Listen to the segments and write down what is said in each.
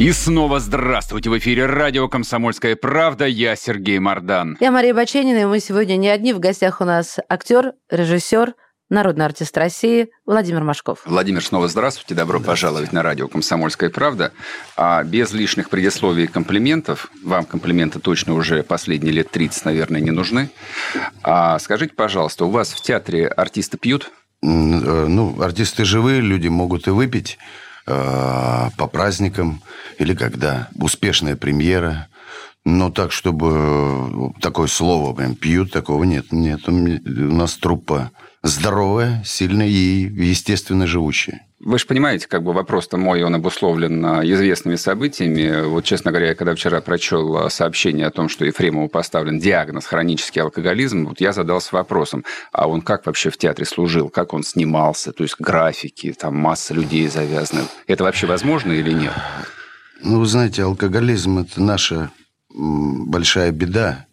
И снова здравствуйте! В эфире радио «Комсомольская правда». Я Сергей Мордан. Я Мария Баченина, и мы сегодня не одни. В гостях у нас актер, режиссер, народный артист России Владимир Машков. Владимир, снова здравствуйте. Добро здравствуйте. пожаловать на радио «Комсомольская правда». А без лишних предисловий и комплиментов, вам комплименты точно уже последние лет 30, наверное, не нужны. А скажите, пожалуйста, у вас в театре артисты пьют? Э, ну, артисты живые, люди могут и выпить. Э, по праздникам или когда успешная премьера. Но так, чтобы такое слово прям пьют, такого нет. Нет, у нас труппа здоровая, сильная и, естественно, живущая. Вы же понимаете, как бы вопрос-то мой, он обусловлен а, известными событиями. Вот, честно говоря, я когда вчера прочел а, сообщение о том, что Ефремову поставлен диагноз хронический алкоголизм, вот я задался вопросом, а он как вообще в театре служил, как он снимался, то есть графики, там масса людей завязаны. Это вообще возможно или нет? Ну, вы знаете, алкоголизм – это наша большая беда,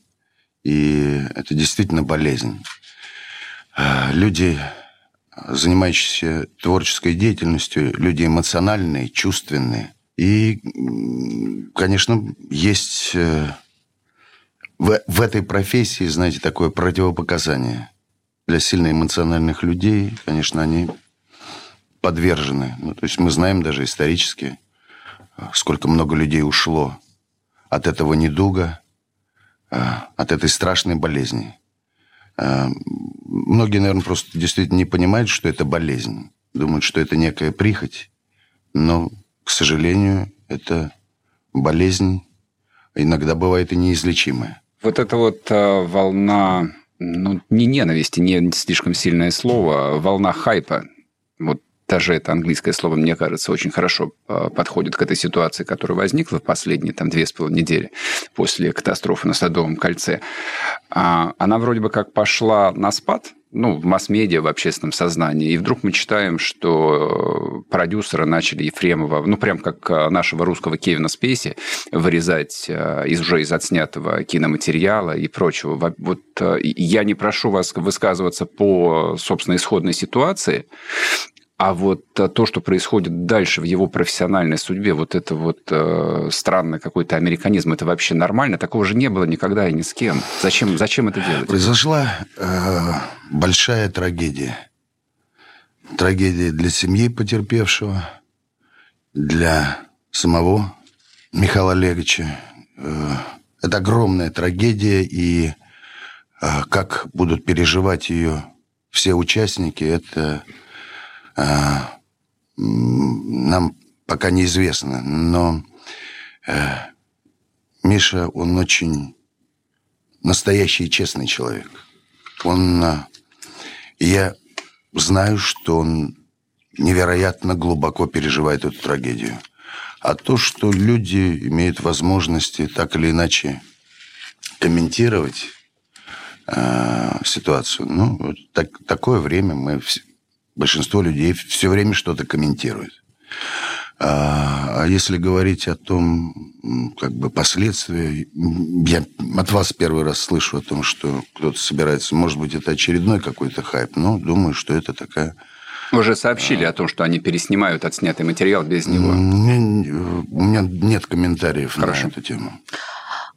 и это действительно болезнь. А, люди занимающиеся творческой деятельностью, люди эмоциональные, чувственные. И, конечно, есть э, в, в этой профессии, знаете, такое противопоказание. Для сильно эмоциональных людей, конечно, они подвержены. Ну, то есть мы знаем даже исторически, сколько много людей ушло от этого недуга, э, от этой страшной болезни. Э, многие, наверное, просто действительно не понимают, что это болезнь. Думают, что это некая прихоть. Но, к сожалению, это болезнь иногда бывает и неизлечимая. Вот эта вот э, волна, ну, не ненависти, не слишком сильное слово, волна хайпа. Вот даже это английское слово, мне кажется, очень хорошо э, подходит к этой ситуации, которая возникла в последние там, две с половиной недели после катастрофы на Садовом кольце. А, она вроде бы как пошла на спад, ну, в масс-медиа, в общественном сознании. И вдруг мы читаем, что продюсеры начали Ефремова, ну, прям как э, нашего русского Кевина Спейси, вырезать из, уже из отснятого киноматериала и прочего. Вот я не прошу вас высказываться по, собственно, исходной ситуации, а вот э, то, что происходит дальше в его профессиональной судьбе, вот это вот э, странный какой-то американизм, это вообще нормально? Такого же не было никогда и ни с кем. Зачем, зачем это делать? Произошла э, большая трагедия. Трагедия для семьи потерпевшего, для самого Михаила Олеговича. Э, это огромная трагедия, и э, как будут переживать ее все участники, это а, нам пока неизвестно, но э, Миша, он очень настоящий и честный человек. Он, э, я знаю, что он невероятно глубоко переживает эту трагедию. А то, что люди имеют возможности так или иначе комментировать э, ситуацию, ну, так, такое время мы все, большинство людей все время что-то комментирует. А, а если говорить о том, как бы последствия, я от вас первый раз слышу о том, что кто-то собирается, может быть, это очередной какой-то хайп, но думаю, что это такая... Уже сообщили а... о том, что они переснимают отснятый материал без него. У меня нет комментариев Хорошо. на эту тему.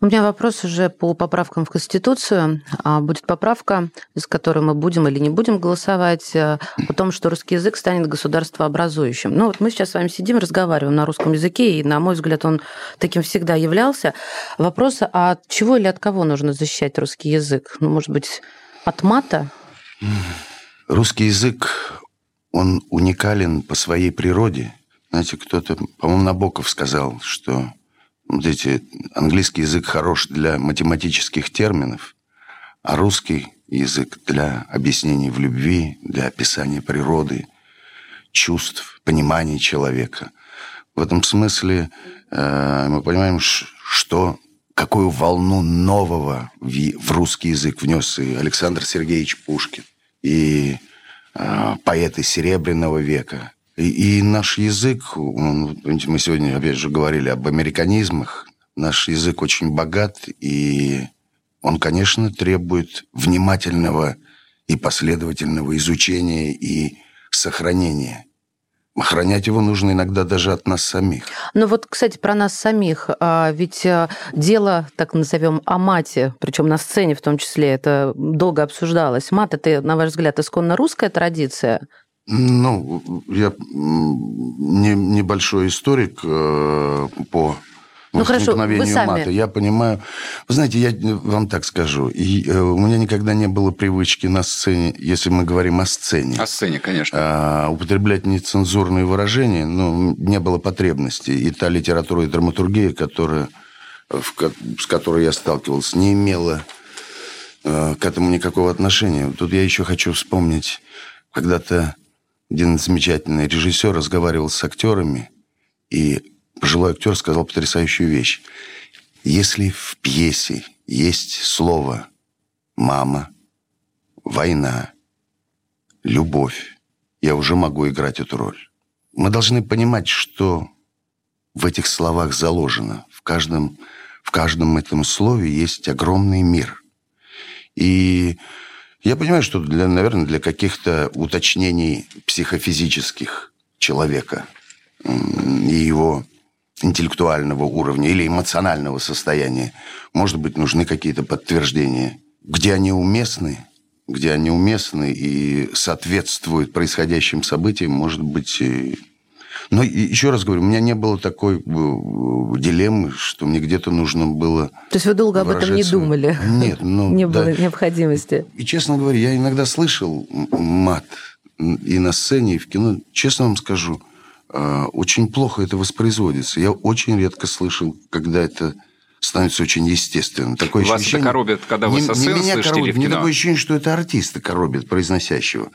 У меня вопрос уже по поправкам в Конституцию. А, будет поправка, с которой мы будем или не будем голосовать, э, о том, что русский язык станет государствообразующим. Ну вот мы сейчас с вами сидим, разговариваем на русском языке, и, на мой взгляд, он таким всегда являлся. Вопрос, а от чего или от кого нужно защищать русский язык? Ну, может быть, от мата? Русский язык, он уникален по своей природе. Знаете, кто-то, по-моему, Набоков сказал, что эти, английский язык хорош для математических терминов, а русский язык для объяснений в любви, для описания природы, чувств, понимания человека. В этом смысле э, мы понимаем, что какую волну нового в русский язык внес и Александр Сергеевич Пушкин, и э, поэты Серебряного века. И, наш язык, он, мы сегодня, опять же, говорили об американизмах, наш язык очень богат, и он, конечно, требует внимательного и последовательного изучения и сохранения. Охранять его нужно иногда даже от нас самих. Ну вот, кстати, про нас самих. А, ведь а, дело, так назовем, о мате, причем на сцене в том числе, это долго обсуждалось. Мат – это, на ваш взгляд, исконно русская традиция? Ну, я не, небольшой историк э, по ну, хорошо, вы сами... мата. Я понимаю. Вы знаете, я вам так скажу. И, э, у меня никогда не было привычки на сцене, если мы говорим о сцене. О сцене, конечно. А, употреблять нецензурные выражения, ну, не было потребности. И та литература и драматургия, которая, в, с которой я сталкивался, не имела э, к этому никакого отношения. Тут я еще хочу вспомнить, когда-то один замечательный режиссер разговаривал с актерами, и пожилой актер сказал потрясающую вещь. Если в пьесе есть слово «мама», «война», «любовь», я уже могу играть эту роль. Мы должны понимать, что в этих словах заложено. В каждом, в каждом этом слове есть огромный мир. И я понимаю, что, для, наверное, для каких-то уточнений психофизических человека и его интеллектуального уровня или эмоционального состояния, может быть, нужны какие-то подтверждения. Где они уместны, где они уместны и соответствуют происходящим событиям, может быть... И... Но еще раз говорю, у меня не было такой э, дилеммы, что мне где-то нужно было... То есть вы долго об этом не думали? Нет, ну... Не было необходимости? И, честно говоря, я иногда слышал мат и на сцене, и в кино. Честно вам скажу, а, очень плохо это воспроизводится. Я очень редко слышал, когда это становится очень естественным. Такое Вас ощущение... это коробит, когда вы не, со сцены не меня слышите коробит, или в кино? такое ощущение, что это артиста коробит, произносящего.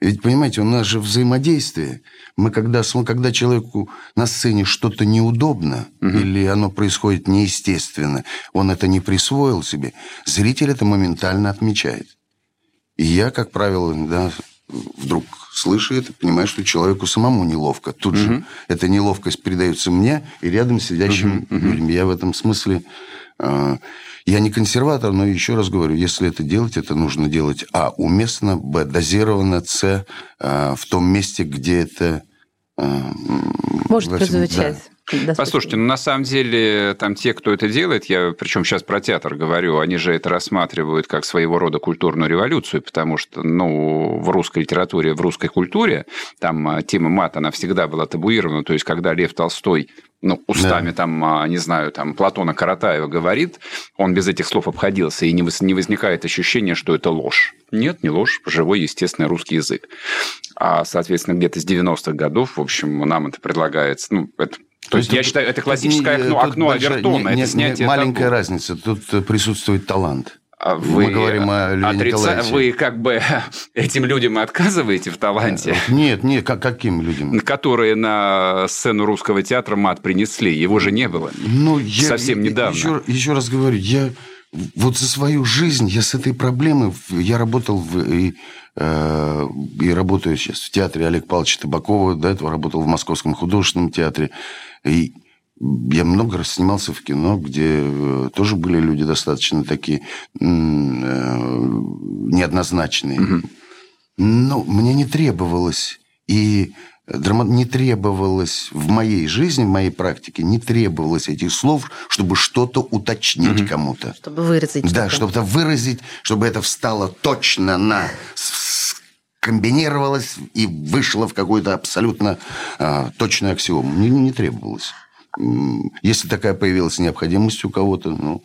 Ведь, понимаете, у нас же взаимодействие. Мы когда, когда человеку на сцене что-то неудобно, угу. или оно происходит неестественно, он это не присвоил себе, зритель это моментально отмечает. И я, как правило, да, вдруг слышу это, понимаю, что человеку самому неловко. Тут угу. же эта неловкость передается мне и рядом сидящим угу, людям. Я в этом смысле... Э, я не консерватор, но еще раз говорю, если это делать, это нужно делать, а, уместно, б, дозированно, с, э, в том месте, где это... Э, Может прозвучать. Да. Достаточно. Послушайте, ну на самом деле там те, кто это делает, я причем сейчас про театр говорю, они же это рассматривают как своего рода культурную революцию, потому что ну, в русской литературе, в русской культуре там а, тема мата, она всегда была табуирована. То есть, когда Лев Толстой ну, устами, да. там, а, не знаю, там, Платона Каратаева говорит, он без этих слов обходился, и не возникает ощущение, что это ложь. Нет, не ложь, живой, естественный русский язык. А, соответственно, где-то с 90-х годов, в общем, нам это предлагается, ну, это то, есть, я считаю, это классическое не, окно, окно большая, Авертона, не, это снятие Маленькая табу. разница, тут э, присутствует талант. А вы, Мы говорим о отрица... Вы как бы этим людям отказываете в таланте? Э, нет, нет, как, каким людям? Которые на сцену русского театра мат принесли. Его же не было ну, я, совсем недавно. Еще, еще раз говорю, я вот за свою жизнь я с этой проблемой, я работал в, и, э, и работаю сейчас в театре Олега Павловича Табакова, до этого работал в Московском художественном театре. И я много раз снимался в кино, где э, тоже были люди достаточно такие э, неоднозначные. Угу. Но мне не требовалось и драма... не требовалось в моей жизни, в моей практике, не требовалось этих слов, чтобы что-то уточнить угу. кому-то. Чтобы выразить. Да, чтобы это выразить, чтобы это встало точно на комбинировалось и вышло в какую-то абсолютно а, точную аксиому. Не, не требовалось. Если такая появилась необходимость у кого-то, ну,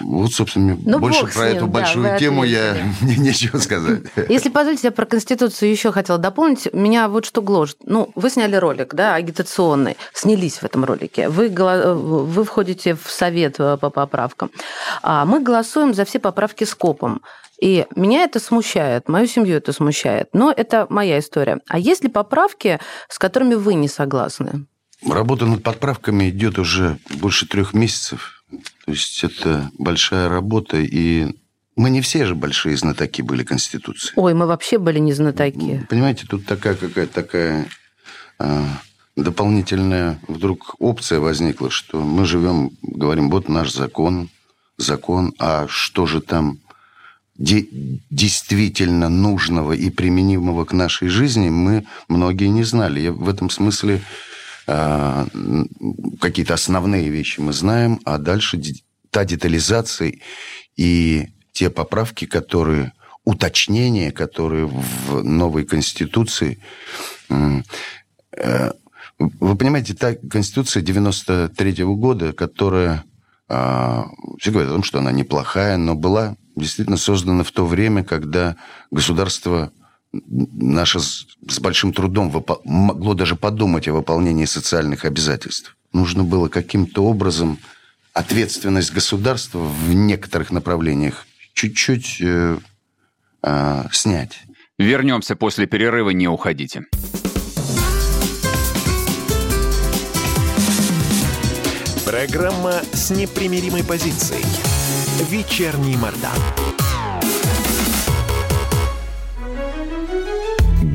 вот, собственно, ну, больше про ним, эту да, большую тему я мне нечего сказать. Если позволите, я про Конституцию еще хотела дополнить. Меня вот что гложет. Ну, вы сняли ролик, да, агитационный, снялись в этом ролике. Вы, вы входите в совет э, по поправкам. А мы голосуем за все поправки с копом. И меня это смущает, мою семью это смущает. Но это моя история. А есть ли поправки, с которыми вы не согласны? Работа над подправками идет уже больше трех месяцев. То есть это большая работа, и мы не все же большие знатоки были Конституции. Ой, мы вообще были не знатоки. Понимаете, тут такая какая-то такая а, дополнительная вдруг опция возникла, что мы живем, говорим, вот наш закон, закон, а что же там де- действительно нужного и применимого к нашей жизни, мы многие не знали. Я в этом смысле какие-то основные вещи мы знаем, а дальше та детализация и те поправки, которые уточнения, которые в новой Конституции э, вы понимаете, та Конституция 93 -го года, которая... Э, все говорят о том, что она неплохая, но была действительно создана в то время, когда государство наше с, с большим трудом выпол... могло даже подумать о выполнении социальных обязательств. Нужно было каким-то образом ответственность государства в некоторых направлениях чуть-чуть э, э, снять. Вернемся после перерыва, не уходите. Программа с непримиримой позицией. Вечерний Мордан.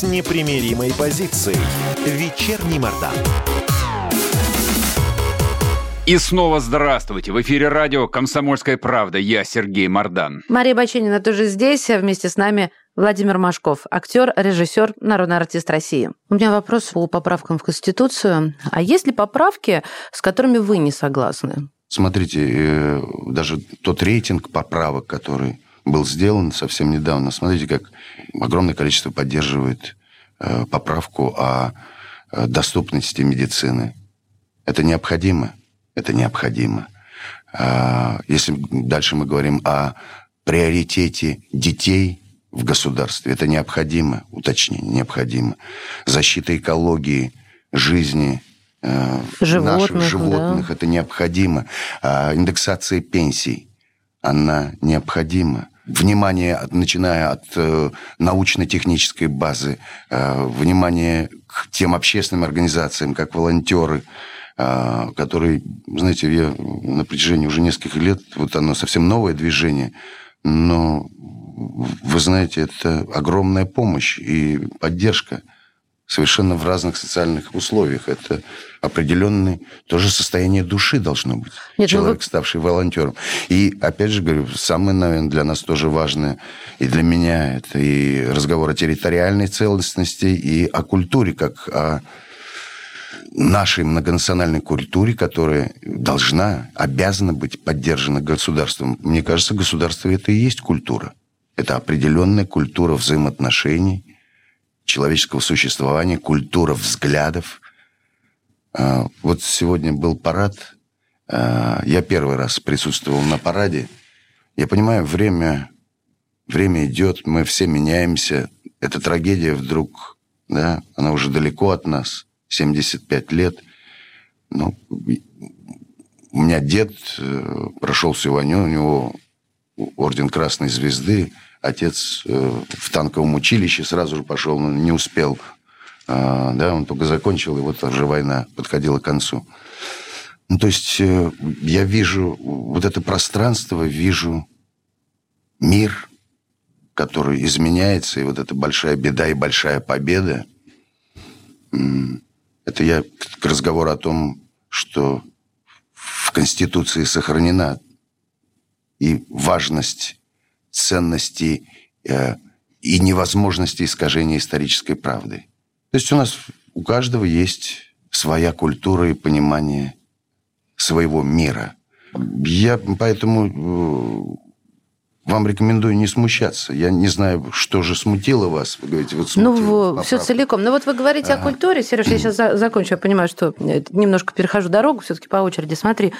С непримиримой позицией. Вечерний Мордан. И снова здравствуйте. В эфире радио «Комсомольская правда». Я Сергей Мордан. Мария Баченина тоже здесь. А вместе с нами Владимир Машков, актер, режиссер, народный артист России. У меня вопрос по поправкам в Конституцию. А есть ли поправки, с которыми вы не согласны? Смотрите, э, даже тот рейтинг поправок, который был сделан совсем недавно, смотрите, как огромное количество поддерживает э, поправку о э, доступности медицины. Это необходимо. Это необходимо. А, если дальше мы говорим о приоритете детей в государстве, это необходимо, уточнение, необходимо. Защита экологии, жизни э, животных, наших животных, да. это необходимо. А индексация пенсий, она необходима. Внимание, начиная от э, научно-технической базы, э, внимание к тем общественным организациям, как волонтеры, э, которые, знаете, я на протяжении уже нескольких лет, вот оно совсем новое движение, но вы знаете, это огромная помощь и поддержка совершенно в разных социальных условиях. Это определенное тоже состояние души должно быть. Нет, ну Человек, вы... ставший волонтером. И, опять же говорю, самое, наверное, для нас тоже важное, и для меня, это и разговор о территориальной целостности, и о культуре, как о нашей многонациональной культуре, которая должна, обязана быть поддержана государством. Мне кажется, государство это и есть культура. Это определенная культура взаимоотношений, человеческого существования, культура взглядов. А, вот сегодня был парад. А, я первый раз присутствовал на параде. Я понимаю, время, время идет, мы все меняемся. Эта трагедия вдруг, да, она уже далеко от нас, 75 лет. Ну, у меня дед э, прошел войну, у него орден Красной Звезды, отец э, в танковом училище сразу же пошел, но не успел. А, да, он только закончил, и вот уже война подходила к концу. Ну, то есть э, я вижу вот это пространство, вижу мир, который изменяется, и вот эта большая беда и большая победа. Это я к разговору о том, что в Конституции сохранена и важность ценности э, и невозможности искажения исторической правды. То есть у нас у каждого есть своя культура и понимание своего мира. Я поэтому э, вам рекомендую не смущаться. Я не знаю, что же смутило вас. Вы говорите, вот смутило. Ну, все целиком. Ну, вот вы говорите ага. о культуре. Сереж, я сейчас закончу. Я понимаю, что немножко перехожу дорогу все-таки по очереди. Смотри.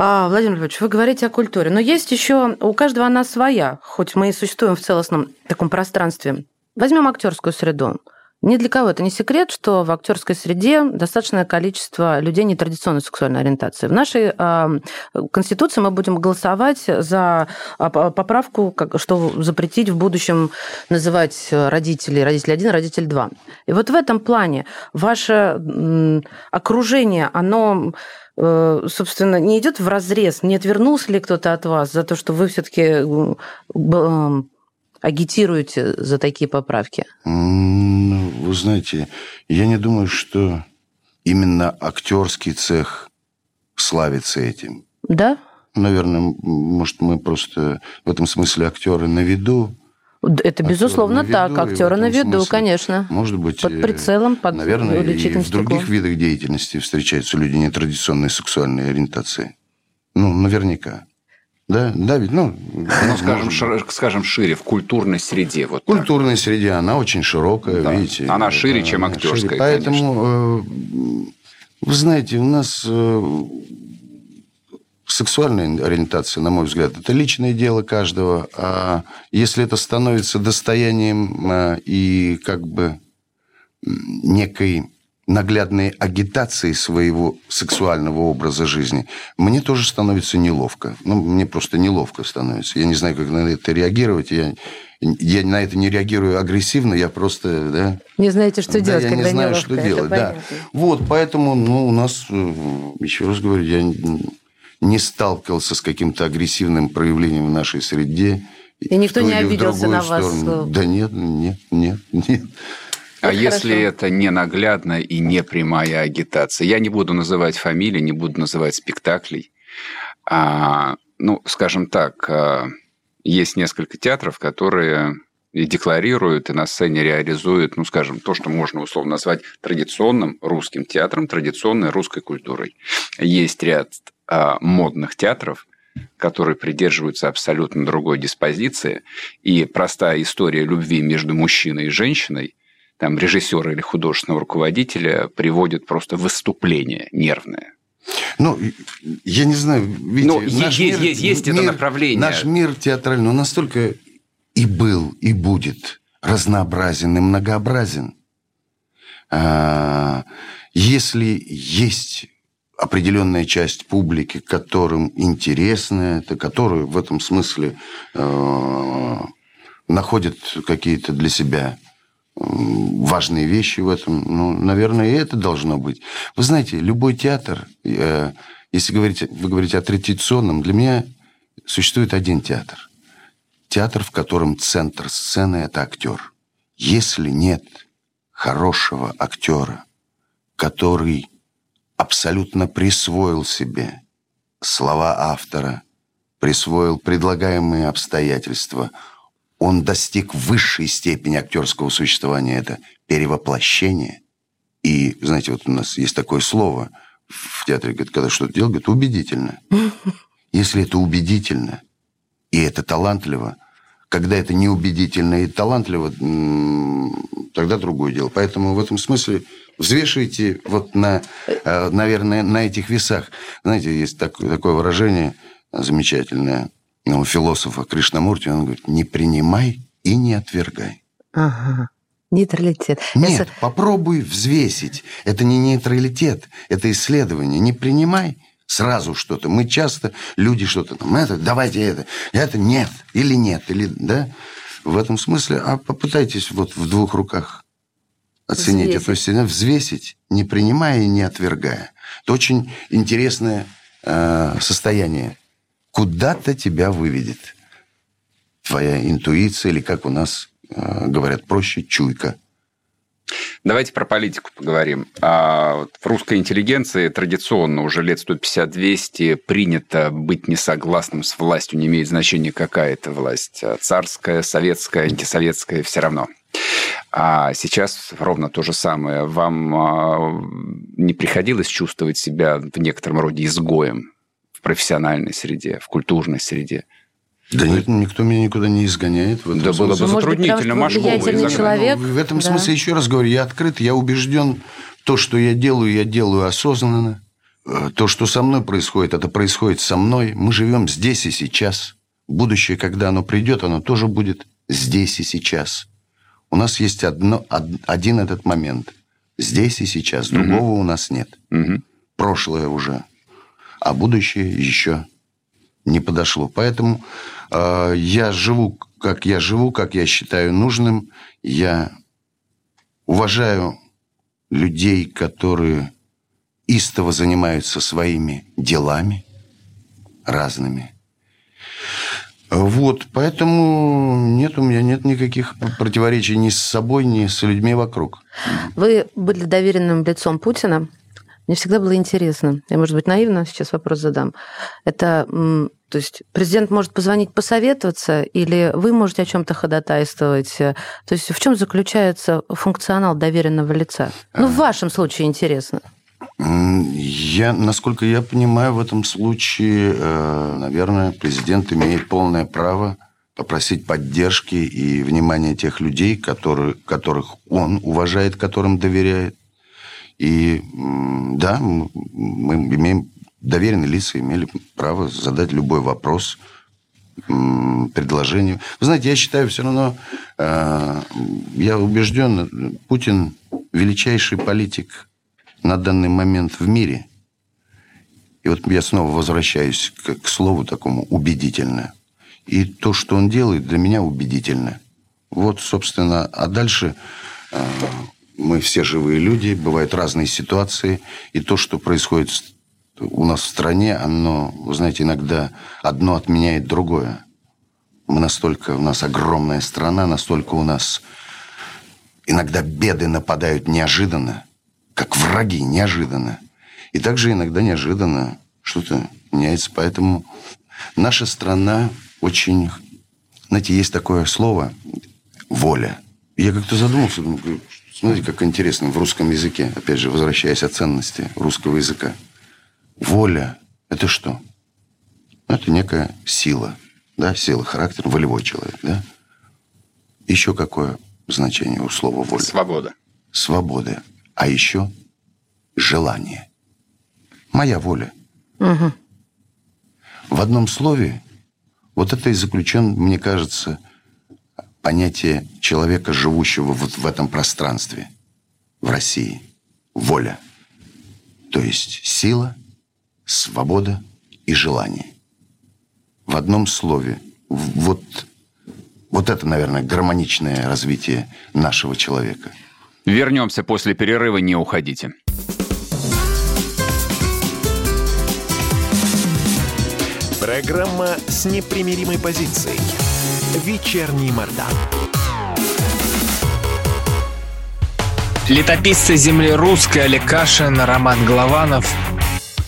А, Владимир Львович, вы говорите о культуре, но есть еще у каждого она своя, хоть мы и существуем в целостном таком пространстве. Возьмем актерскую среду. Ни для кого это не секрет, что в актерской среде достаточное количество людей нетрадиционной сексуальной ориентации. В нашей э, Конституции мы будем голосовать за поправку, как, что запретить в будущем называть родителей, родитель один, родитель два. И вот в этом плане ваше окружение, оно собственно, не идет в разрез, не отвернулся ли кто-то от вас за то, что вы все-таки агитируете за такие поправки? Ну, вы знаете, я не думаю, что именно актерский цех славится этим. Да? Наверное, может, мы просто в этом смысле актеры на виду. Это безусловно виду, так, актеры на виду, смысле, конечно. Может быть, под прицелом, под наверное, и в других видах деятельности встречаются люди нетрадиционной сексуальной ориентации. Ну, наверняка. Да, да, ведь, ну, ну скажем, шир, скажем шире, в культурной среде. Вот в культурной так. среде она очень широкая, да. видите. Она шире, чем актерская, шире. Поэтому, конечно. вы знаете, у нас э, сексуальная ориентация, на мой взгляд, это личное дело каждого. А если это становится достоянием э, и как бы некой наглядной агитации своего сексуального образа жизни, мне тоже становится неловко. Ну, мне просто неловко становится. Я не знаю, как на это реагировать. Я, я на это не реагирую агрессивно, я просто... Да, не знаете, что да, делать, я когда не знаю, неловко, что делать. Да. Вот, поэтому ну, у нас, э, еще раз говорю, я не сталкивался с каким-то агрессивным проявлением в нашей среде. И никто не обиделся на вас? Сторону. Да нет, нет, нет, нет. А это если хорошо. это не наглядная и не прямая агитация? Я не буду называть фамилии, не буду называть спектаклей. А, ну, скажем так, а, есть несколько театров, которые и декларируют, и на сцене реализуют, ну, скажем, то, что можно условно назвать традиционным русским театром, традиционной русской культурой. Есть ряд модных театров, которые придерживаются абсолютно другой диспозиции, и простая история любви между мужчиной и женщиной там режиссера или художественного руководителя приводит просто выступление нервное. Ну, я не знаю, видите, ну, наш есть, мир, есть мир, это направление. Наш мир театральный, он настолько и был, и будет разнообразен и многообразен. А, если есть определенная часть публики, которым интересно это, которые в этом смысле э, находят какие-то для себя важные вещи в этом. Ну, наверное, и это должно быть. Вы знаете, любой театр, э, если говорить, вы говорите о традиционном, для меня существует один театр. Театр, в котором центр сцены – это актер. Если нет хорошего актера, который абсолютно присвоил себе слова автора, присвоил предлагаемые обстоятельства – он достиг высшей степени актерского существования. Это перевоплощение. И, знаете, вот у нас есть такое слово в театре, когда что-то делают, говорит, убедительно. Если это убедительно, и это талантливо, когда это неубедительно и талантливо, тогда другое дело. Поэтому в этом смысле взвешивайте вот на, э, наверное, на этих весах. Знаете, есть такое выражение замечательное – у философа Кришнамурти, он говорит, не принимай и не отвергай. Ага. Нейтралитет. Нет, Это... попробуй взвесить. Это не нейтралитет, это исследование. Не принимай сразу что-то. Мы часто, люди что-то там, это, давайте это, это нет, или нет, или, да? В этом смысле, а попытайтесь вот в двух руках оценить взвесить. эту стену, взвесить, не принимая и не отвергая. Это очень интересное э, состояние куда-то тебя выведет. Твоя интуиция, или как у нас э, говорят проще, чуйка. Давайте про политику поговорим. А в русской интеллигенции традиционно уже лет 150-200 принято быть несогласным с властью, не имеет значения, какая это власть. Царская, советская, антисоветская, все равно. А сейчас ровно то же самое. Вам а, не приходилось чувствовать себя в некотором роде изгоем? в профессиональной среде, в культурной среде? Да нет, никто меня никуда не изгоняет. В этом Да было бы смысле. Может быть, затруднительно потому что вы Машкову человек. В этом Да. смысле, еще раз говорю, я открыт, я убежден, то, что я делаю, я делаю осознанно. Э, То, что со мной происходит, это происходит со мной. Мы живем здесь и сейчас. Будущее, когда оно придет, оно тоже будет здесь и сейчас. У нас есть одно, од- один этот момент. Здесь и сейчас. Другого у нас нет. Мгм. Прошлое уже. А будущее еще не подошло. Поэтому э, я живу, как я живу, как я считаю нужным. Я уважаю людей, которые истово занимаются своими делами разными. Вот, поэтому нет, у меня нет никаких противоречий ни с собой, ни с людьми вокруг. Вы были доверенным лицом Путина. Мне всегда было интересно, я, может быть, наивно сейчас вопрос задам. Это, то есть, президент может позвонить посоветоваться, или вы можете о чем-то ходатайствовать? То есть, в чем заключается функционал доверенного лица? Ну, в вашем случае интересно. Я, насколько я понимаю, в этом случае, э, наверное, президент имеет полное право попросить поддержки и внимания тех людей, которые, которых он уважает, которым доверяет. И да, мы имеем доверенные лица, имели право задать любой вопрос, предложение. Вы знаете, я считаю все равно, э, я убежден, Путин величайший политик на данный момент в мире. И вот я снова возвращаюсь к, к слову такому убедительно. И то, что он делает, для меня убедительно. Вот, собственно, а дальше э, мы все живые люди, бывают разные ситуации, и то, что происходит у нас в стране, оно, вы знаете, иногда одно отменяет другое. Мы настолько, у нас огромная страна, настолько у нас иногда беды нападают неожиданно, как враги неожиданно. И также иногда неожиданно что-то меняется. Поэтому наша страна очень... Знаете, есть такое слово «воля». Я как-то задумался, думаю, смотрите, как интересно в русском языке, опять же, возвращаясь о ценности русского языка. Воля – это что? Ну, Это некая сила, да, сила характера, волевой человек, да? Еще какое значение у слова воля? Свобода. свобода, а еще желание. Моя воля. Мгм. В одном слове вот это и заключен, мне кажется, понятие человека, живущего вот в этом пространстве, в России. Воля. То есть сила, свобода и желание. В одном слове. Вот, вот это, наверное, гармоничное развитие нашего человека. Вернемся после перерыва, не уходите. Программа с непримиримой позицией. Вечерний Мордан. Летописцы земли русской Олег Кашин, Роман Голованов.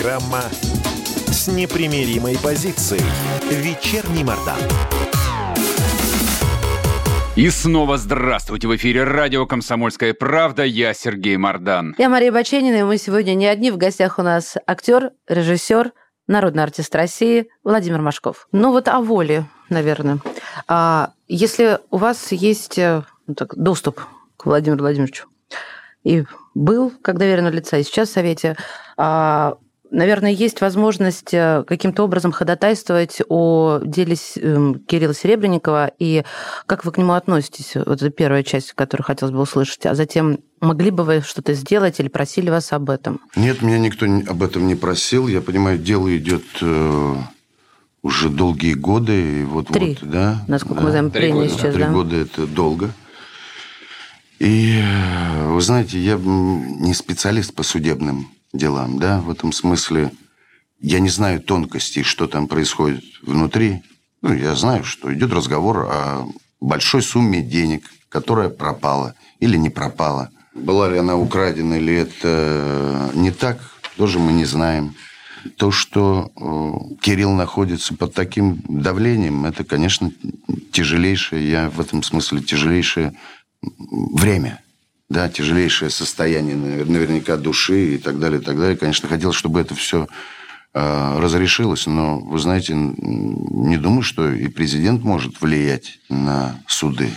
Программа с непримиримой позицией. Вечерний Мордан. И снова здравствуйте. В эфире радио «Комсомольская правда». Я Сергей Мордан. Я Мария Баченина, и мы сегодня не одни. В гостях у нас актер, режиссер, народный артист России Владимир Машков. Ну вот о воле, наверное. А если у вас есть э, ну, так, доступ к Владимиру Владимировичу, и был как доверенного лица, и сейчас в Совете, а, наверное, есть возможность э, каким-то образом ходатайствовать о деле эм, Кирилла Серебренникова, и как вы к нему относитесь? Вот это первая часть, которую хотелось бы услышать. А затем, могли бы вы что-то сделать или просили вас об этом? Нет, меня никто об этом не просил. Я понимаю, дело идет э, уже долгие годы. И вот, Три, вот, да, насколько да. мы знаем, Три года. сейчас, Три да? года это долго. И э, вы знаете, я не специалист по судебным делам, да, в этом смысле я не знаю тонкостей, что там происходит внутри. Ну, я знаю, что идет разговор о большой сумме денег, которая пропала или не пропала. Была ли она украдена или это не так, тоже мы не знаем. То, что э, Кирилл находится под таким давлением, это, конечно, тяжелейшее, я в этом смысле тяжелейшее время, да, тяжелейшее состояние наверняка души и так далее, и так далее. Конечно, хотелось, чтобы это все э, разрешилось, но, вы знаете, не думаю, что и президент может влиять на суды.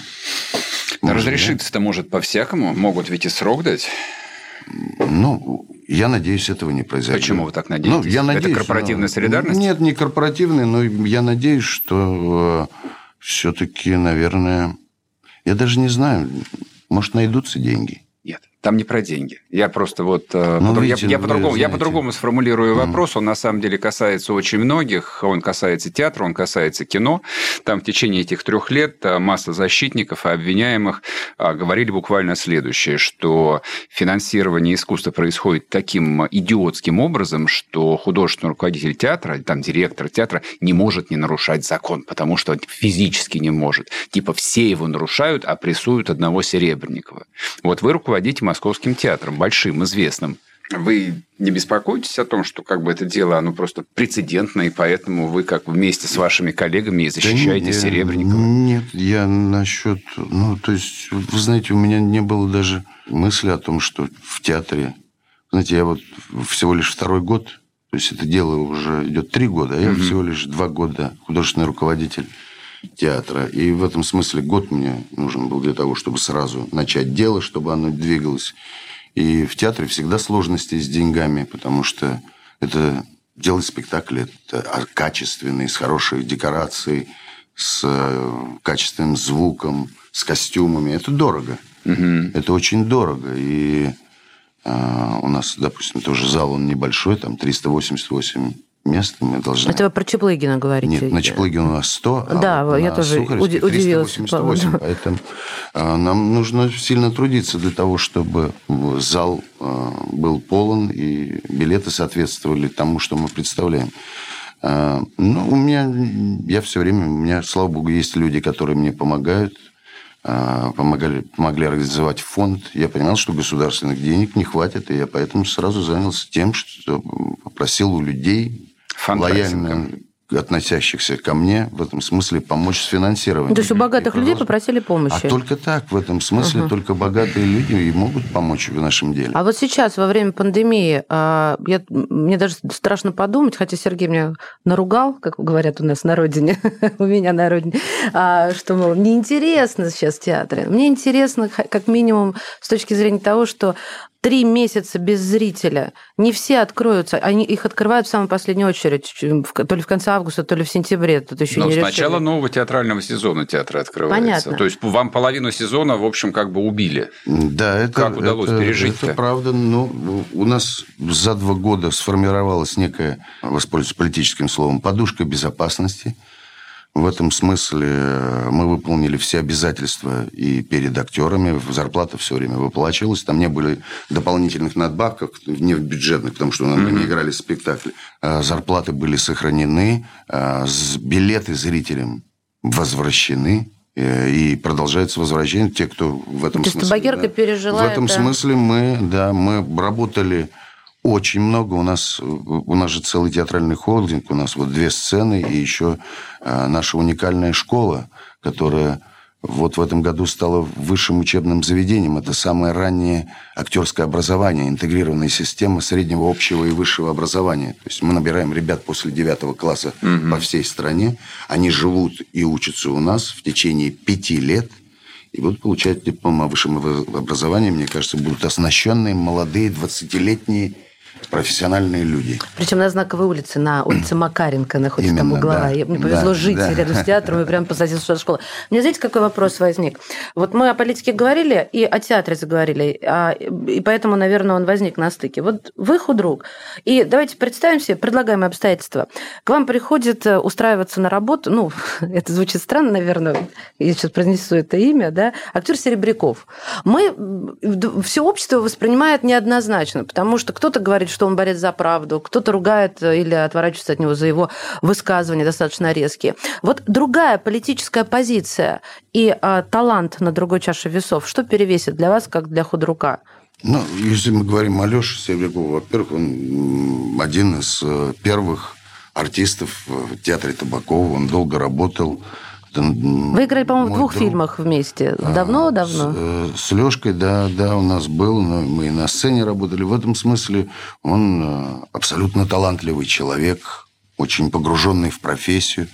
Разрешиться-то может по-всякому. Могут ведь и срок дать. Ну, я надеюсь, этого не произойдет. Почему вы так надеетесь? Ну, я надеюсь, Это корпоративная но... солидарность? Нет, не корпоративная, но я надеюсь, что э, все-таки, наверное, я даже не знаю, может, найдутся деньги. Там не про деньги. Я просто вот... э, Ну, по- видите, я, я вы по-другому, я по-другому сформулирую вопрос. Он на самом деле касается очень многих. Он касается театра, он касается кино. Там в течение этих трех лет э, масса защитников и обвиняемых а, говорили буквально следующее, что финансирование искусства происходит таким идиотским образом, что художественный руководитель театра, там директор театра не может не нарушать закон, потому что физически не может. Типа все его нарушают, а прессуют одного Серебренникова. Вот вы руководите Московским театром, большим, известным. Вы не беспокоитесь о том, что как бы это дело, оно просто прецедентное, и поэтому вы как вместе с вашими коллегами защищаете Да Серебренникова? Нет, я насчет... Ну, то есть, вы знаете, у меня не было даже мысли о том, что в театре... Знаете, я вот всего лишь второй год, то есть это дело уже идет три года, а я всего лишь два года художественный руководитель театра. И в этом смысле год мне нужен был для того, чтобы сразу начать дело, чтобы оно двигалось. И в театре всегда сложности с деньгами, потому что это делать спектакль это качественный, с хорошей декорацией, с э, качественным звуком, с костюмами. Это дорого. Это очень дорого. И а, у нас, допустим, тоже зал, он небольшой, там 388 мест. Мы должны... Это вы про Чеплыгина говорите? Нет, на Чеплыгина у нас 100, а Да, вот я на тоже Сухаревской уди- удивилась. 388. Да. Поэтому а, нам нужно сильно трудиться для того, чтобы зал а, был полон и билеты соответствовали тому, что мы представляем. А, Ну, у меня, я все время, у меня, слава богу, есть люди, которые мне помогают, а, помогали, помогли организовать фонд. Я понимал, что государственных денег не хватит, и я поэтому сразу занялся тем, что попросил у людей, Лояльно относящихся ко мне в этом смысле помочь с финансированием. То есть у богатых людей попросили помощи. А только так, в этом смысле, только богатые люди и могут помочь в нашем деле. А вот сейчас, во время пандемии, а, я, мне даже страшно подумать, хотя Сергей меня наругал, как говорят у нас на родине, у меня на родине, а, что, мол, неинтересно сейчас театры. Мне интересно, как минимум, с точки зрения того, что три месяца без зрителя, не все откроются, они их открывают в самую последнюю очередь, то ли в конце августа, то ли в сентябре, тут еще Ну, не с решили. начала нового театрального сезона театр открывается. Понятно. То есть вам половину сезона, в общем, как бы убили. Да, это, Как удалось это, пережить-то? Это правда. Ну, у нас за два года сформировалась некая, воспользуюсь политическим словом, подушка безопасности. В этом смысле э, мы выполнили все обязательства и перед актерами. Зарплата все время выплачивалась. Там не были дополнительных надбавок, не в бюджетных, потому что мы не играли спектакли. А Зарплаты были сохранены, а с- билеты зрителям возвращены. э, И продолжается возвращение. Те, кто в этом То есть смысле... табакерка пережила В этом это. смысле мы, да, мы работали очень много. У нас, у нас же целый театральный холдинг, у нас вот две сцены и еще наша уникальная школа, которая вот в этом году стала высшим учебным заведением. Это самое раннее актерское образование, интегрированная система среднего, общего и высшего образования. То есть мы набираем ребят после девятого класса по всей стране. Они живут и учатся у нас в течение пяти лет. И будут получать диплом о высшем образовании. Мне кажется, будут оснащенные молодые 20-летние профессиональные люди. Причем на знаковой улице, на улице Макаренко находится там Именно, угловая. да. Я- Мне повезло Да, жить да. рядом с театром и прямо по соседству школы. Мне знаете, какой вопрос возник? Вот мы о политике говорили и о театре заговорили, а, и поэтому, наверное, он возник на стыке. Вот вы худрук. И давайте представим себе предлагаемые обстоятельства. К вам приходит э, устраиваться на работу, ну, это звучит странно, наверное, я сейчас произнесу это имя, да, актер Серебряков. Мы, все общество воспринимает неоднозначно, потому что кто-то говорит, говорит, что он борец за правду, кто-то ругает или отворачивается от него за его высказывания достаточно резкие. Вот другая политическая позиция и а, талант на другой чаше весов, что перевесит для вас, как для худрука? Ну, если мы говорим о Леше Серебрякову, во-первых, он один из э, первых артистов в театре Табакова. Он долго работал. Вы играли, по-моему, в двух друг. фильмах вместе. Давно-давно? С, э, с Лешкой, да, да, у нас был. Но мы и на сцене работали. В этом смысле он э, абсолютно талантливый человек, очень погруженный в профессию.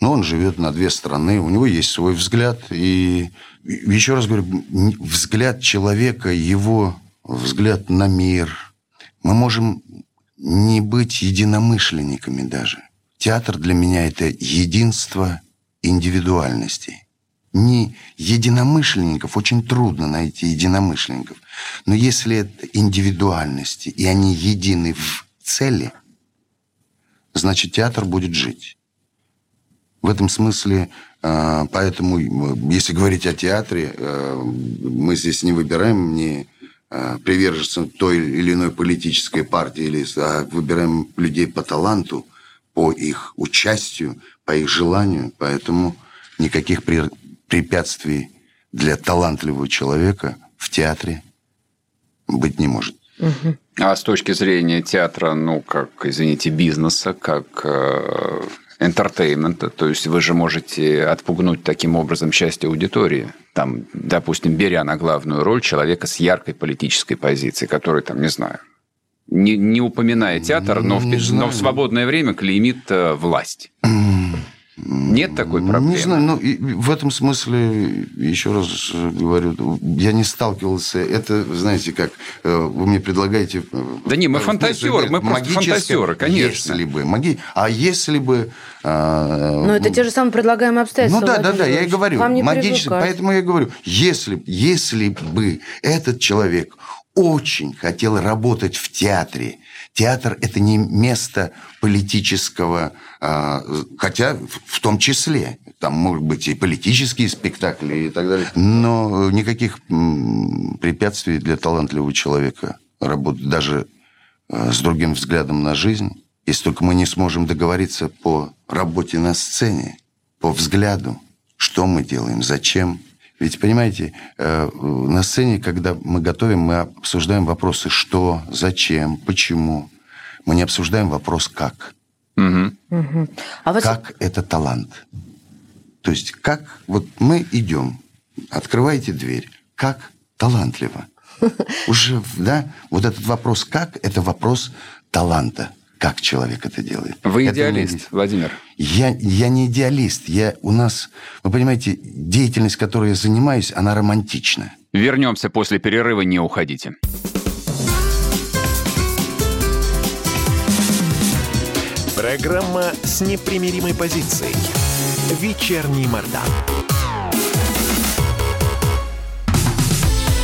Но он живет на две страны, у него есть свой взгляд. И еще раз говорю, взгляд человека, его взгляд на мир. Мы можем не быть единомышленниками даже. Театр для меня – это единство индивидуальностей. Не единомышленников, очень трудно найти единомышленников. Но если это индивидуальности, и они едины в цели, значит, театр будет жить. В этом смысле, э, поэтому, если говорить о театре, э, мы здесь не выбираем не Э, приверженцем той или иной политической партии, а выбираем людей по таланту, по их участию, по их желанию. Поэтому никаких препятствий для талантливого человека в театре быть не может. А с точки зрения театра, ну, как, извините, бизнеса, как э, энтертеймента, то есть вы же можете отпугнуть таким образом часть аудитории, там, допустим, беря на главную роль человека с яркой политической позицией, который, там, не знаю, не, не упоминая театр, но, в, но в свободное время клеймит э, власть. Нет такой проблемы? Не знаю, но ну, в этом смысле, еще раз говорю, я не сталкивался. Это, знаете, как э, вы мне предлагаете... Э, да не, мы фантазеры, мы просто фантазеры, конечно. Если бы. Маги... А если бы... А, ну, это те же самые предлагаемые обстоятельства. Ну, да, да, да, я и говорю. Вам не магически, поэтому я говорю, если, если бы этот человек очень хотел работать в театре. Театр – это не место политического, а, хотя в том числе. Там могут быть и политические спектакли и так далее. Но никаких препятствий для талантливого человека работать даже а, с другим взглядом на жизнь, если только мы не сможем договориться по работе на сцене, по взгляду, что мы делаем, зачем – ведь, понимаете, э, на сцене, когда мы готовим, мы обсуждаем вопросы «что», «зачем», «почему». Мы не обсуждаем вопрос «как». Угу. Угу. А вас... Как это талант. То есть, как вот мы идем, открываете дверь, как талантливо. Уже, да, вот этот вопрос «как» – это вопрос таланта как человек это делает. Вы это идеалист, не... Владимир. Я, я не идеалист. Я, у нас, вы понимаете, деятельность, которой я занимаюсь, она романтична. Вернемся после перерыва, не уходите. Программа с непримиримой позицией. Вечерний Мордан.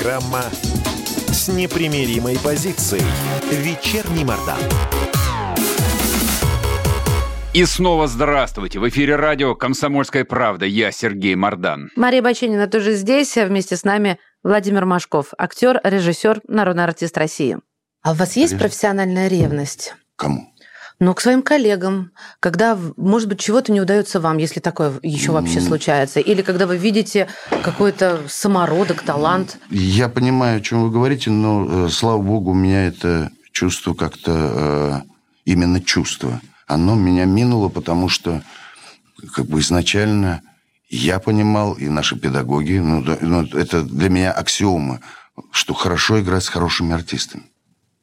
Программа с непримиримой позицией. Вечерний Мордан. И снова здравствуйте. В эфире радио «Комсомольская правда». Я Сергей Мордан. Мария Баченина тоже здесь. А вместе с нами Владимир Машков, актер, режиссер, народный артист России. А у вас есть профессиональная ревность? Кому? Но к своим коллегам, когда, может быть, чего-то не удается вам, если такое еще вообще случается, или когда вы видите какой-то самородок, талант. Я понимаю, о чем вы говорите, но, э, слава богу, у меня это чувство как-то, э, именно чувство, оно меня минуло, потому что как бы изначально я понимал, и наши педагоги, ну, ну это для меня аксиома, что хорошо играть с хорошими артистами.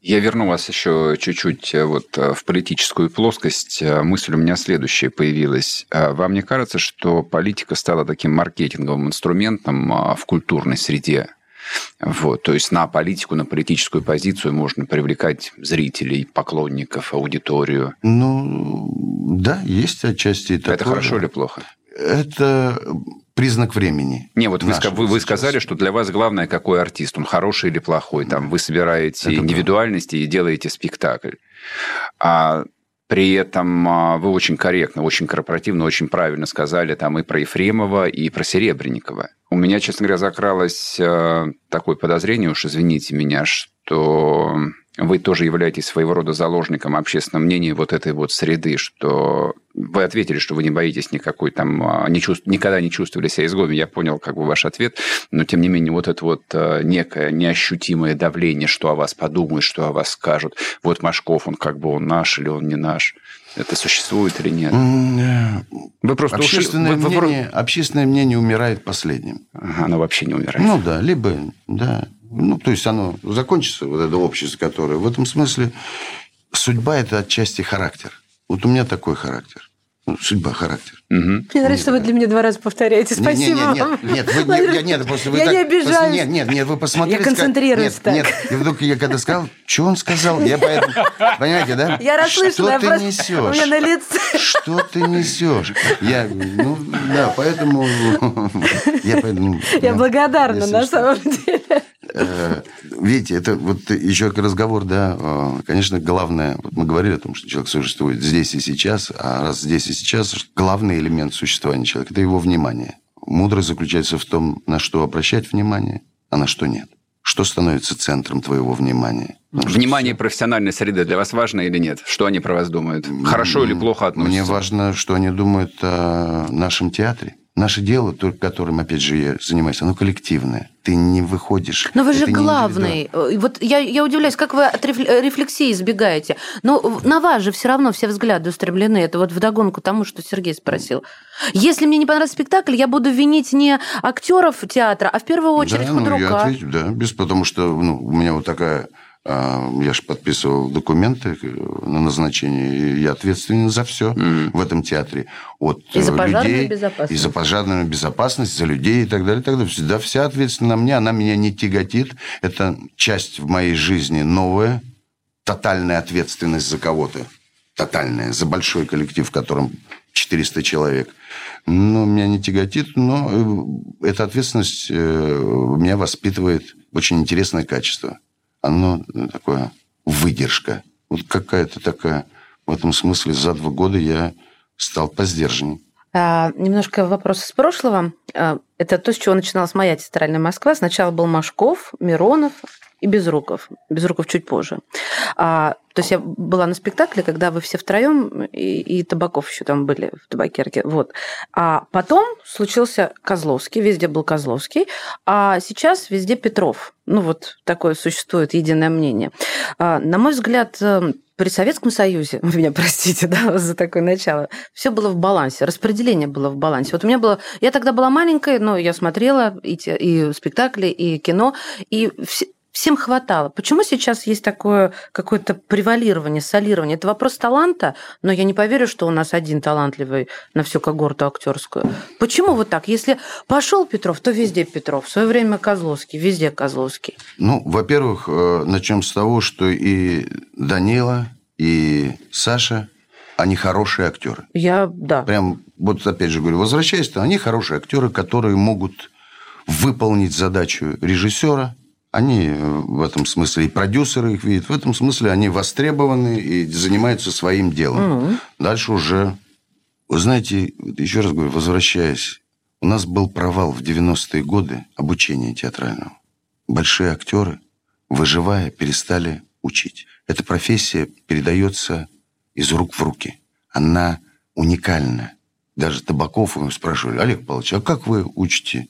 Я верну вас еще чуть-чуть э, вот э, в политическую плоскость. Э, мысль у меня следующая появилась. Вам не кажется, что политика стала таким маркетинговым инструментом в культурной среде? Вот, то есть на политику, на политическую позицию можно привлекать зрителей, поклонников, аудиторию. Ну, да, есть отчасти это. Это такое. хорошо или плохо? Это признак времени. Не, вот вы, вы, вы сказали, что для вас главное, какой артист, он хороший или плохой. Там вы собираете Это да. индивидуальности и делаете спектакль. А при этом а, вы очень корректно, очень корпоративно, очень правильно сказали там и про Ефремова, и про Серебренникова. У меня, честно говоря, закралось э, такое подозрение, уж извините меня, что вы тоже являетесь своего рода заложником общественного мнения вот этой вот среды, что вы ответили, что вы не боитесь никакой там, а, не чувств... никогда не чувствовали себя изгоем. Я понял как бы ваш ответ, но тем не менее вот это вот э, некое неощутимое давление, что о вас подумают, что о вас скажут. Вот Машков, он как бы он наш или он не наш. Это существует или нет? Э, Вы просто ушли- Общественное, вы- вы- мнение, общественное мнение умирает последним. Ага, оно вообще не умирает. Ну да, либо, да. Ну, то есть оно закончится, вот это общество, которое... В этом смысле судьба – это отчасти характер. Вот у меня такой характер. Ну, судьба, характер. Мгм. Мне нравится, что вы для меня два раза повторяете. Спасибо не, не, вам. нет, нет, вы, Владимир, нет, нет, просто вы я так- не просто обижаюсь. Нет, нет, нет, вы посмотрите. Я концентрируюсь как- так. Нет, нет, и вдруг я когда сказал, что он сказал, я поэтому, понимаете, да? Я расслышала, я Что ты просто... несешь? У меня на лице... Что ты несешь? Я, ну, да, поэтому... Я, поэтому, Я да, благодарна, на самом деле. Э, Видите, это вот еще разговор, да, э, конечно, главное, вот мы говорили о том, что человек существует здесь и сейчас, а раз здесь и сейчас, главный элемент существования человека – это его внимание. Мудрость заключается в том, на что обращать внимание, а на что нет. Что становится центром твоего внимания? Потому Внимание профессиональной среды для вас важно или нет? Что они про вас думают? Хорошо или плохо относятся? Мне важно, что они думают о нашем театре. Наше дело, только которым, опять же, я занимаюсь, оно коллективное. Ты не выходишь. Но вы же главный. Э, Вот я, я удивляюсь, как вы от э, рефлексии избегаете. Но в- на вас же все равно все взгляды устремлены. Это вот вдогонку тому, что Сергей спросил. Если мне не понравится спектакль, я буду винить не актеров театра, а в первую очередь да, ну, я худрука. отвечу, да, без, потому что ну, у меня вот такая... а, Я же подписывал документы э, на назначение, и я ответственен за все в этом театре. От И за э, пожарную людей, безопасность. И за пожарную безопасность, за людей и так далее. И так далее. Всегда вся ответственность на мне, она меня не тяготит. Это часть в моей жизни новая, тотальная ответственность за кого-то. Тотальная, за большой коллектив, в котором 400 человек. Но меня не тяготит, но э, эта ответственность э, меня воспитывает очень интересное качество. Оно э, такое выдержка. Вот какая-то такая... В этом смысле за два года я стал поздержанней. А, немножко вопрос из прошлого. А, это то, с чего начиналась моя театральная Москва. Сначала был Машков, Миронов и Безруков. Безруков чуть позже. А, то есть я была на спектакле, когда вы все втроем и, и Табаков еще там были в табакерке. Вот. А потом случился Козловский, везде был Козловский, а сейчас везде Петров. Ну вот такое существует единое мнение. А, на мой взгляд, э, при Советском Союзе, вы меня простите, да, за такое начало, все было в балансе, распределение было в балансе. Вот у меня было, я тогда была маленькой, но я смотрела и, те- и спектакли, и кино, и все- всем хватало. Почему сейчас есть такое какое-то превалирование, солирование? Это вопрос таланта, но я не поверю, что у нас один талантливый на всю когорту актерскую. Почему вот так? Если пошел Петров, то везде Петров. В свое время Козловский, везде Козловский. Ну, во-первых, э, начнем с того, что и Данила, и Саша, они хорошие актеры. Я, да. Прям, вот опять же говорю, возвращаясь, то они хорошие актеры, которые могут выполнить задачу режиссера. Они э, в этом смысле и продюсеры их видят. В этом смысле они востребованы и занимаются своим делом. Мгм. Дальше уже, вы знаете, еще раз говорю, возвращаясь, у нас был провал в 90-е годы обучения театрального. Большие актеры, выживая, перестали учить. Эта профессия передается из рук в руки. Она уникальна. Даже Табаков его спрашивали, Олег Павлович, а как вы учите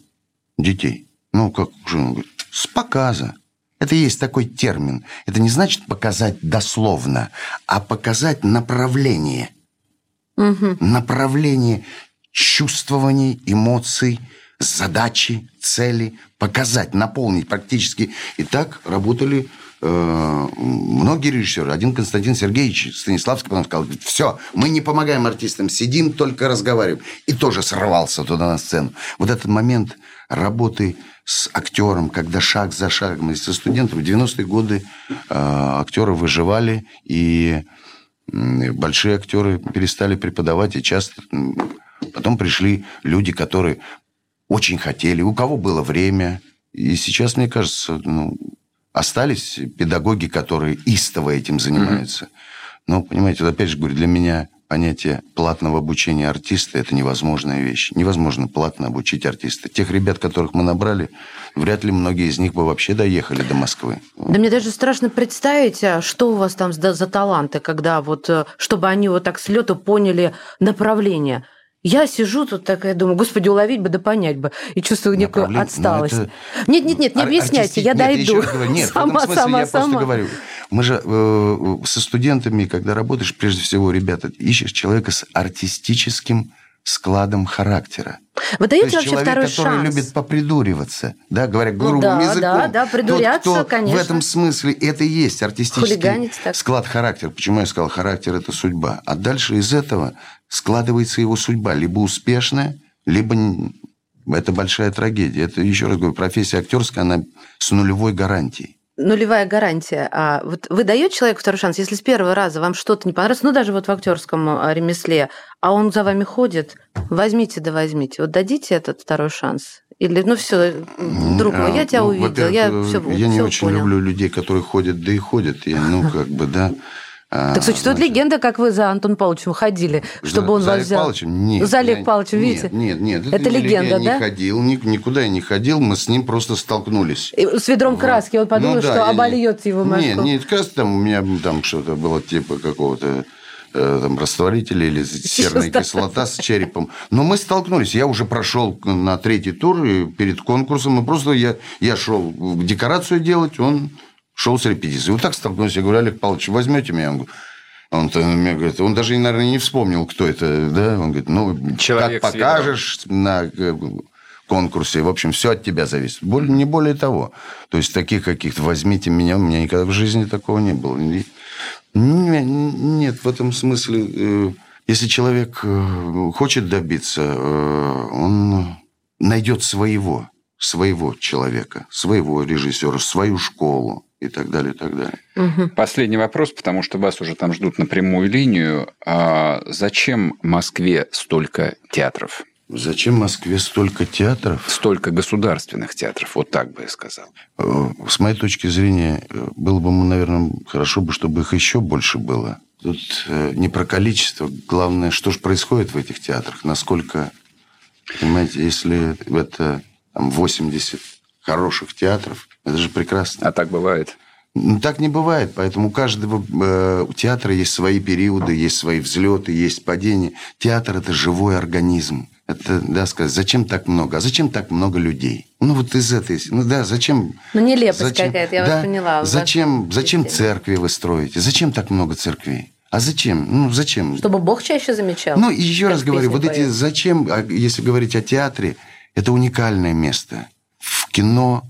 детей? Ну, как же? Он говорит, с показа. Это есть такой термин. Это не значит показать дословно, а показать направление. Мгм. Направление чувствований, эмоций, задачи, цели, показать, наполнить практически. И так работали э, многие режиссеры. Один Константин Сергеевич Станиславский потом сказал, все, мы не помогаем артистам, сидим, только разговариваем. И тоже сорвался туда на сцену. Вот этот момент работы с актером, когда шаг за шагом, и со студентами, в 90-е годы э, актеры выживали, и большие актеры перестали преподавать, и часто потом пришли люди, которые очень хотели, у кого было время. И сейчас, мне кажется, ну, остались педагоги, которые истово этим занимаются. Mm-hmm. Но, понимаете, вот опять же говорю, для меня понятие платного обучения артиста – это невозможная вещь. Невозможно платно обучить артиста. Тех ребят, которых мы набрали, вряд ли многие из них бы вообще доехали до Москвы. Да мне даже страшно представить, а что у вас там за, таланты, когда вот, э, чтобы они вот так с лету поняли направление – я сижу тут такая, думаю, господи, уловить бы, да понять бы. И чувствую некую Направление, отсталость. Это... Нет, нет, нет, не объясняйте, я нет, дойду. Я нет, сама, в этом смысле сама, я сама. просто говорю. Мы же э, со студентами, когда работаешь, прежде всего, ребята, ищешь человека с артистическим складом характера. Вы даете вообще человек, второй который шанс. любит попридуриваться, да, говоря грубым ну, да, языком. Да, да, придуряться, Тот, кто конечно. В этом смысле это и есть артистический склад характера. Почему я сказал, характер – это судьба. А дальше из этого складывается его судьба. Либо успешная, либо это большая трагедия. Это, еще раз говорю, профессия актерская, она с нулевой гарантией нулевая гарантия. А вот вы даете человеку второй шанс, если с первого раза вам что-то не понравилось, ну даже вот в актерском а, ремесле, а он за вами ходит, возьмите да возьмите. Вот дадите этот второй шанс? Или, ну все, друг мой, я тебя ну, увидел, я все Я не очень понял. люблю людей, которые ходят, да и ходят. Я, ну, как бы, да. А, так существует значит... легенда, как вы за Антон Павловичем ходили, чтобы за, он за вас взял. Павловичем? Нет. За Олег Павловичем, видите? Нет, нет, нет. Это, это легенда, я да? не ходил, никуда я не ходил, мы с ним просто столкнулись. И с ведром вот. краски, он подумал, ну, да, что обольет его Москву. Нет, нет, краски там у меня там что-то было типа какого-то э, там, растворителя или серная кислота с черепом. Но мы столкнулись. Я уже прошел на третий тур перед конкурсом. И просто я, я шел декорацию делать, он шел с репетицией. Вот так столкнулись. Я говорю, Олег Павлович, возьмете меня? Он говорит, он мне говорит, он даже, наверное, не вспомнил, кто это, да? Он говорит, ну, Человек как покажешь на э, конкурсе, в общем, все от тебя зависит. Более, не более того. То есть, таких каких-то, возьмите меня, у меня никогда в жизни такого не было. Нет, в этом смысле, э, если человек э, хочет добиться, он найдет своего, своего человека, своего режиссера, свою школу и так далее, и так далее. Угу. Последний вопрос, потому что вас уже там ждут на прямую линию. А зачем Москве столько театров? Зачем Москве столько театров? Столько государственных театров, вот так бы я сказал. Э, с моей точки зрения, э, было бы, наверное, хорошо бы, чтобы их еще больше было. Тут э, не про количество, главное, что же происходит в этих театрах, насколько, понимаете, если это там, 80 хороших театров, это же прекрасно. А так бывает? Ну, так не бывает, поэтому у каждого э, у театра есть свои периоды, есть свои взлеты, есть падения. Театр – это живой организм. Это, да, сказать, зачем так много? А зачем так много людей? Ну, вот из этой... Ну, да, зачем... Ну, нелепость зачем, какая-то, я да, вас поняла. Зачем, зачем церкви вы строите? Зачем так много церквей? А зачем? Ну, зачем? Чтобы Бог чаще замечал. Ну, еще раз говорю, вот эти... Зачем, а если говорить о театре, это уникальное место. В кино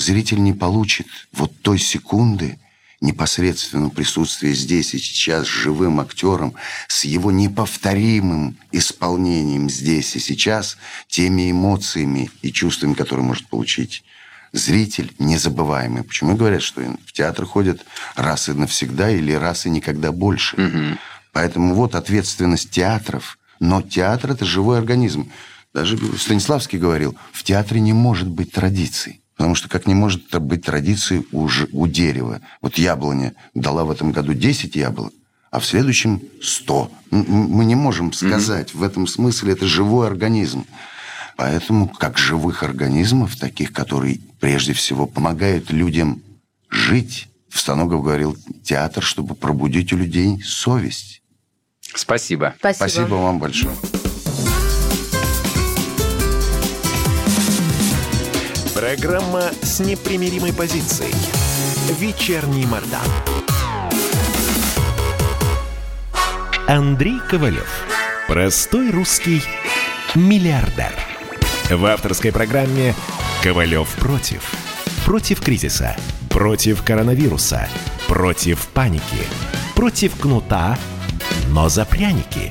зритель не получит вот той секунды непосредственного присутствия здесь и сейчас с живым актером, с его неповторимым исполнением здесь и сейчас, теми эмоциями и чувствами, которые может получить зритель незабываемый. Почему говорят, что в театр ходят раз и навсегда или раз и никогда больше. Угу. Поэтому вот ответственность театров. Но театр – это живой организм. Даже Станиславский говорил, в театре не может быть традиций. Потому что как не может быть традиции у, у дерева. Вот яблоня дала в этом году 10 яблок, а в следующем 100. Мы не можем сказать. Mm-hmm. В этом смысле это живой организм. Поэтому как живых организмов, таких, которые прежде всего помогают людям жить, Станогов говорил, театр, чтобы пробудить у людей совесть. Спасибо. Спасибо, Спасибо вам большое. Программа с непримиримой позицией. Вечерний Мордан. Андрей Ковалев. Простой русский миллиардер. В авторской программе «Ковалев против». Против кризиса. Против коронавируса. Против паники. Против кнута, но за пряники.